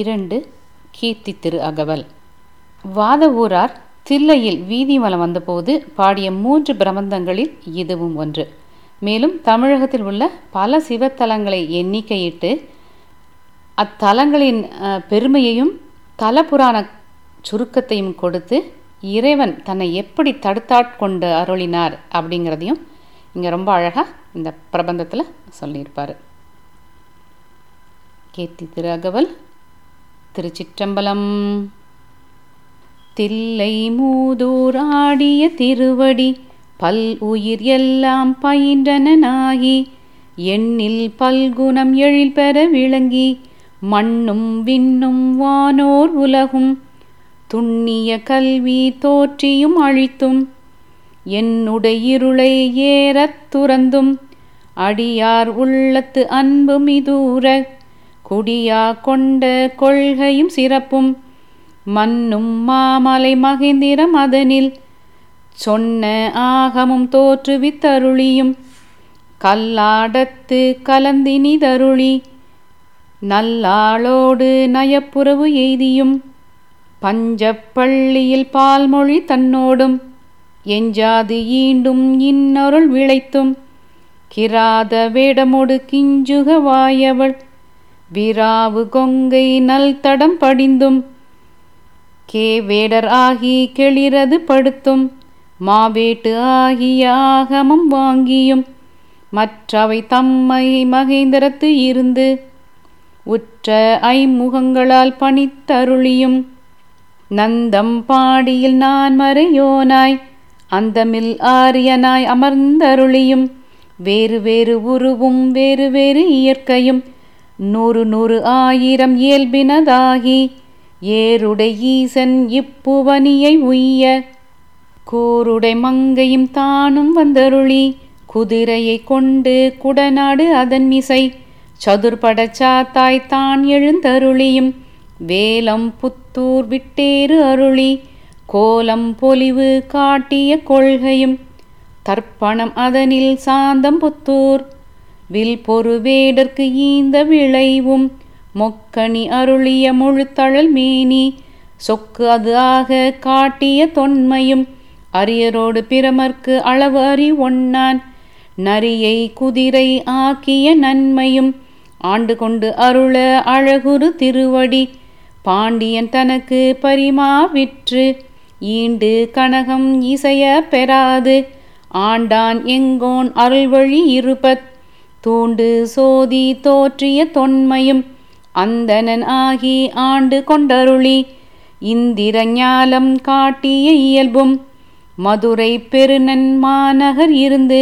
இரண்டு கீர்த்தி திரு அகவல். வாதவூரார் தில்லையில் வீதி மலம் வந்தபோது பாடிய மூன்று பிரபந்தங்களில் இதுவும் ஒன்று. மேலும் தமிழகத்தில் உள்ள பல சிவத்தலங்களை எண்ணிக்கையிட்டு அத்தலங்களின் பெருமையையும் தலபுராண சுருக்கத்தையும் கொடுத்து இறைவன் தன்னை எப்படி தடுத்தாட்கொண்டு அருளினார் அப்படிங்கிறதையும் இங்கே ரொம்ப அழகாக இந்த பிரபந்தத்தில் சொல்லியிருப்பார். கீர்த்தி திரு அகவல். திருச்சிற்றம்பலம். தில்லை மூதூராடிய திருவடி பல் உயிர் எல்லாம் பயின்றனாகி எண்ணில் பல்குணம் எழில் பெற விளங்கி மண்ணும் விண்ணும் வானோர் உலகும் துண்ணிய கல்வி தோற்றியும் அழித்தும் என்னுடைய இருளை ஏறத் துறந்தும் அடியார் உள்ளத்து அன்பு மிதூர குடியா கொண்ட கொள்கையும் சிறப்பும். மன்னும் மாமலை மகேந்திரம் அதனில். சொன்ன ஆகமும் தோற்றுவித்தருளியும். கல்லாடத்து கலந்தினி தருளி நல்லாளோடு நயப்புறவு எய்தியும். பஞ்சப்பள்ளியில் பால்மொழி தன்னோடும். எஞ்சாது ஈண்டும் இன்னொருள் விளைத்தும். கிராத வேடமோடு கிஞ்சுக வாயவள். விராவு கொங்கை நல் தடம் படிந்தும் கே வேடர் ஆகி கெளிரது படுத்தும் மாவேட்டு ஆகிய ஆகமம் வாங்கியும் மற்றவை தம்மை மகேந்திரத்து இருந்து உற்ற ஐமுகங்களால் பணித்தருளியும் நந்தம் பாடியில் நான் மறையோனாய் அந்தமில் ஆரியனாய் அமர்ந்தருளியும் வேறு வேறு உருவும் வேறு வேறு இயற்கையும் நூறு நூறு ஆயிரம் இயல்பினதாகி ஏருடை ஈசன் இப்புவனியை உய்ய. கூருடை மங்கையும் தானும் வந்தருளி குதிரையை கொண்டு குடநாடு அதன் மிசை. சதுர்பட சாத்தாய் தான் எழுந்தருளியும் வேலம் புத்தூர் விட்டேறு அருளி கோலம் பொலிவு காட்டிய கொள்கையும். தர்ப்பணம் அதனில் சாந்தம் புத்தூர் வில் பொறுவேடற்கு ஈந்த விளைவும். மொக்கணி அருளிய முழுத்தழல் மேனி. சொக்கு அது ஆக காட்டிய தொன்மையும். அரியரோடு பிரமர்க்கு அளவு அறி ஒன்னான் நரியை குதிரை ஆக்கிய நன்மையும். ஆண்டு கொண்டு அருள அழகுரு திருவடி. பாண்டியன் தனக்கு பரிமாவிற்று ஈண்டு கனகம் இசைய பெறாது. ஆண்டான் எங்கோன் அருள்வழி இருபத் தூண்டு சோதி தோற்றிய தொன்மையும் அந்தனன் ஆகி ஆண்டு கொண்டருளி. இந்திர ஞாலம் காட்டிய இயல்பும் மதுரை பெருநன் மாநகர் இருந்து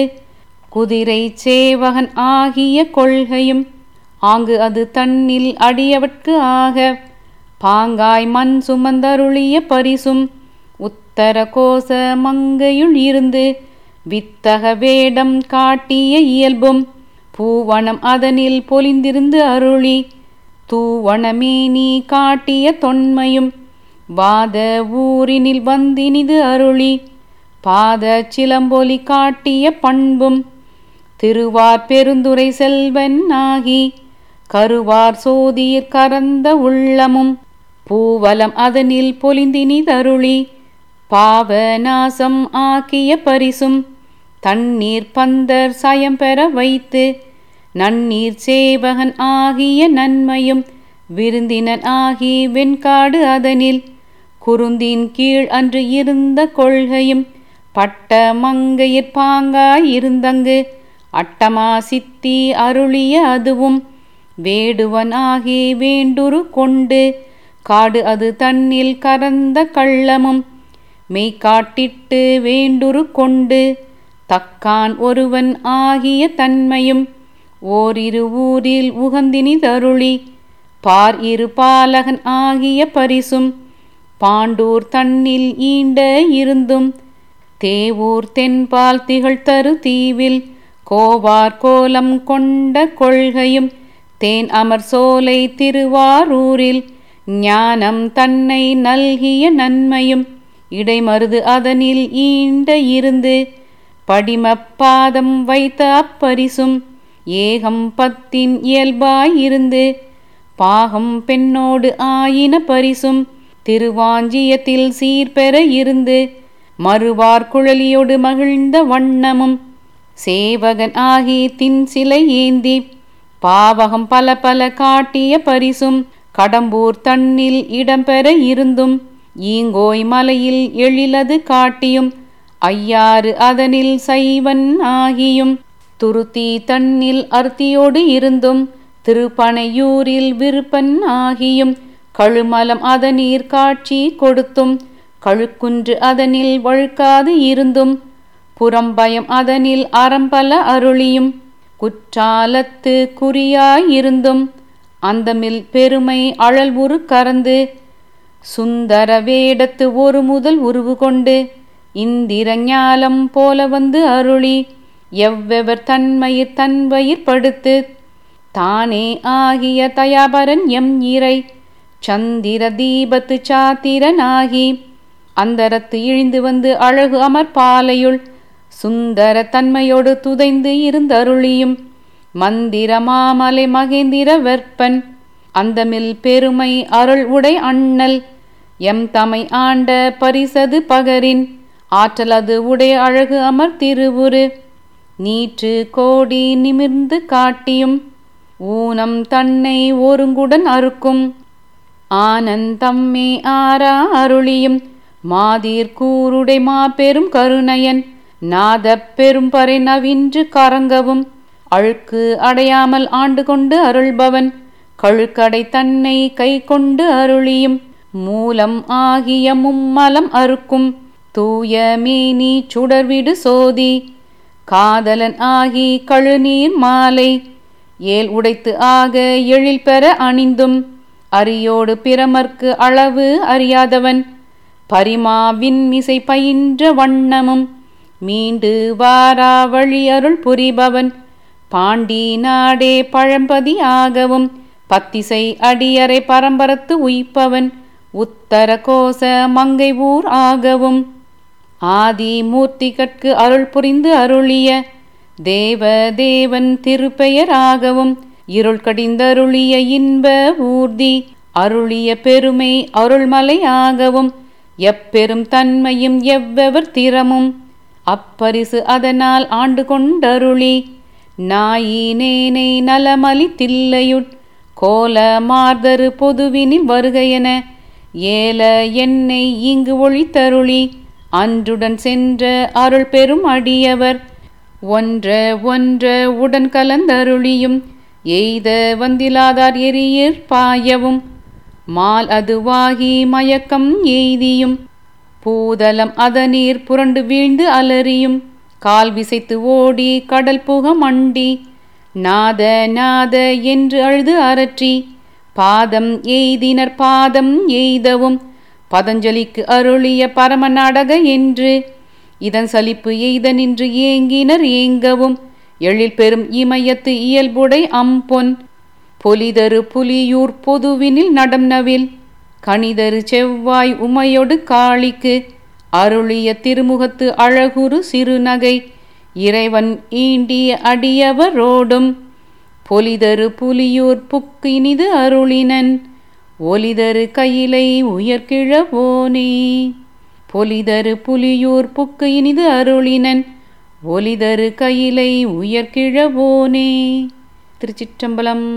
குதிரை சேவகன் ஆகிய கொள்கையும் ஆங்கு அது தன்னில் அடியவட்கு ஆக பாங்காய் மண் சுமந்தருளிய பரிசும் உத்தர கோச மங்கையுள் இருந்து வித்தக வேடம் காட்டிய இயல்பும் பூவனம் அதனில் பொலிந்திருந்து அருளி தூவனமேனி காட்டிய தொன்மையும் வாத ஊரினில் வந்தினிது அருளி பாத சிலம்பொலி காட்டிய பண்பும் திருவார் பெருந்துரை செல்வன் ஆகி கருவார் சோதியிற் கரந்த உள்ளமும் பூவலம் அதனில் பொலிந்தினிதருளி பாவ நாசம் ஆக்கிய பரிசும் தண்ணீர் பந்தர் சயம் பெற வைத்து நன்னீர் சேவகன் ஆகிய நன்மையும் விருந்தினன் ஆகி வெண்காடு அதனில். குருந்தின் கீழ் அன்று இருந்த கொள்கையும் பட்ட மங்கையிற் பாங்காய் இருந்தங்கு. அட்டமா சித்தி அருளிய அதுவும் வேடுவன் ஆகி வேண்டுரு கொண்டு. காடு அது தன்னில் கரந்த கள்ளமும் மெய்காட்டிட்டு வேண்டுரு கொண்டு. தக்கான் ஒருவன் ஆகிய தன்மையும் ஓரிரு ஊரில் உகந்தினி தருளி. பார் இரு பாலகன் ஆகிய பரிசும் பாண்டூர் தன்னில் ஈண்ட இருந்தும் தேவூர் தென்பால் திகழ்தரு தீவில் கோவார் கோலம் கொண்ட கொள்கையும் தேன் அமர் சோலை திருவாரூரில் ஞானம் தன்னை நல்கிய நன்மையும் இடைமருது அதனில் ஈண்ட இருந்து படிமப்பாதம் வைத்த அப்பரிசும் ஏகம் பத்தின் இயல்பாயிருந்து பாகம் பெண்ணோடு ஆயின பரிசும் திருவாஞ்சியத்தில் சீர்பெற இருந்து மறுவார் குழலியோடு மகிழ்ந்த வண்ணமும் சேவகன் ஆகி தின் சிலை ஏந்தி பாவகம் பல பல காட்டிய பரிசும் கடம்பூர் தன்னில் இடம்பெற இருந்தும் ஈங்கோய் மலையில் எழிலது காட்டியும் ஐயாறு அதனில் சைவன் ஆகியும் துருத்தி தன்னில் அர்த்தியோடு இருந்தும் திருப்பனையூரில் விருப்பன் ஆகியும் கழுமலம் அதனீர் காட்சி கொடுத்தும் கழுக்குன்று அதனில் வழுக்காது இருந்தும் புறம்பயம் அதனில் அறம்பல அருளியும் குற்றாலத்து குறியாயிருந்தும் அந்தமில் பெருமை அழல் உரு கறந்து சுந்தர வேடத்து ஒரு முதல் உருவு கொண்டு இந்திரஞாலம் போல வந்து அருளி எவ்வெவர் தன்மயிர் தன்வயிர் படுத்து தானே ஆகிய தயாபரன் எம் இறை. சந்திர தீபத்து சாத்திரனாகி அந்தரத்து இழிந்து வந்து அழகு அமர்பாலையுள் சுந்தர தன்மையோடு துதைந்து இருந்தருளியும் மந்திர மாமலை மகேந்திர வெற்பன் அந்தமில் பெருமை அருள் உடை அண்ணல் எம் தமை ஆண்ட பரிசது பகரின் ஆற்றலது உடைய அழகு அமர் திருவுரு நீற்று கோடி நிமிர்ந்து காட்டியும் ஊனம் தன்னை ஒருங்குடன் அறுக்கும். ஆனந்தம்மே ஆரா அருளியும் மாதிர் கூருடை மாபெரும் கருணையன். நாதப் பெரும் பறை நவின்று கரங்கவும் அழுக்கு அடையாமல் ஆண்டு கொண்டு அருள்பவன். கழுக்கடை தன்னை கை கொண்டு அருளியும் மூலம் ஆகிய மும்மலம் அறுக்கும். தூய மேனி சுடர்விடு சோதி. காதலன் ஆகி கழுநீர் மாலை. ஏல் உடைத்து ஆக எழில் பெற அணிந்தும் அரியோடு பிரமர்க்கு அளவு அறியாதவன். பரிமாவின் மிசை பயின்ற வண்ணமும் மீண்டு வாரா வழி அருள் புரிபவன். பாண்டி நாடே பழம்பதி ஆகவும் பத்திசை அடியறை பரம்பரத்து உய்ப்பவன். உத்தர கோச மங்கை ஊர் ஆகவும். ஆதி மூர்த்திகட்கு அருள் புரிந்து அருளிய தேவ தேவன் திருப்பெயராகவும் இருள் கடிந்தருளிய இன்ப ஊர்தி அருளிய பெருமை அருள்மலையாகவும் எப்பெரும் தன்மையும் எவ்வெவர் திறமும் அப்பரிசு அதனால் ஆண்டு கொண்டருளி. நாயினேனை நலமலி தில்லையுட் கோல மார்தரு பொதுவினில் வருகையென ஏல என்னை இங்கு ஒளித்தருளி அன்றுடன் சென்ற அருள் பெரும் அடியவர். ஒன்ற ஒன்ற உடன் கலந்தருளியும் எய்த வந்திலாதார் எரியர் பாயவும் மால் அதுவாகி மயக்கம் எய்தியும் பூதலம் அதநீர் புரண்டு வீழ்ந்து அலறியும் கால் விசைத்து ஓடி கடல் புக மண்டி நாத நாத என்று அழுது அரற்றி பாதம் எய்தினர் பாதம் எய்தவும் பதஞ்சலிக்கு அருளிய பரம நாடக என்று. இதன் சலிப்பு எய்த நின்று ஏங்கினர் ஏங்கவும். எழில் பெரும் இமயத்து இயல்புடை அம்பொன். பொலிதரு புலியூர் பொதுவினில் நடம் நவில் கணிதரு செவ்வாய் உமையொடு காளிக்கு. அருளிய திருமுகத்து அழகுரு சிறுநகை. இறைவன் ஈண்டிய அடியவரோடும். பொலிதரு புலியூர் புக்கினிது அருளினன். ஒலிதரு கையிலை உயர்கிழவோனே பொலிதரு புலியூர் புக்கு இனிது அருளினன். ஒலிதரு கையிலை உயர்கிழவோனே திருச்சிற்றம்பலம்.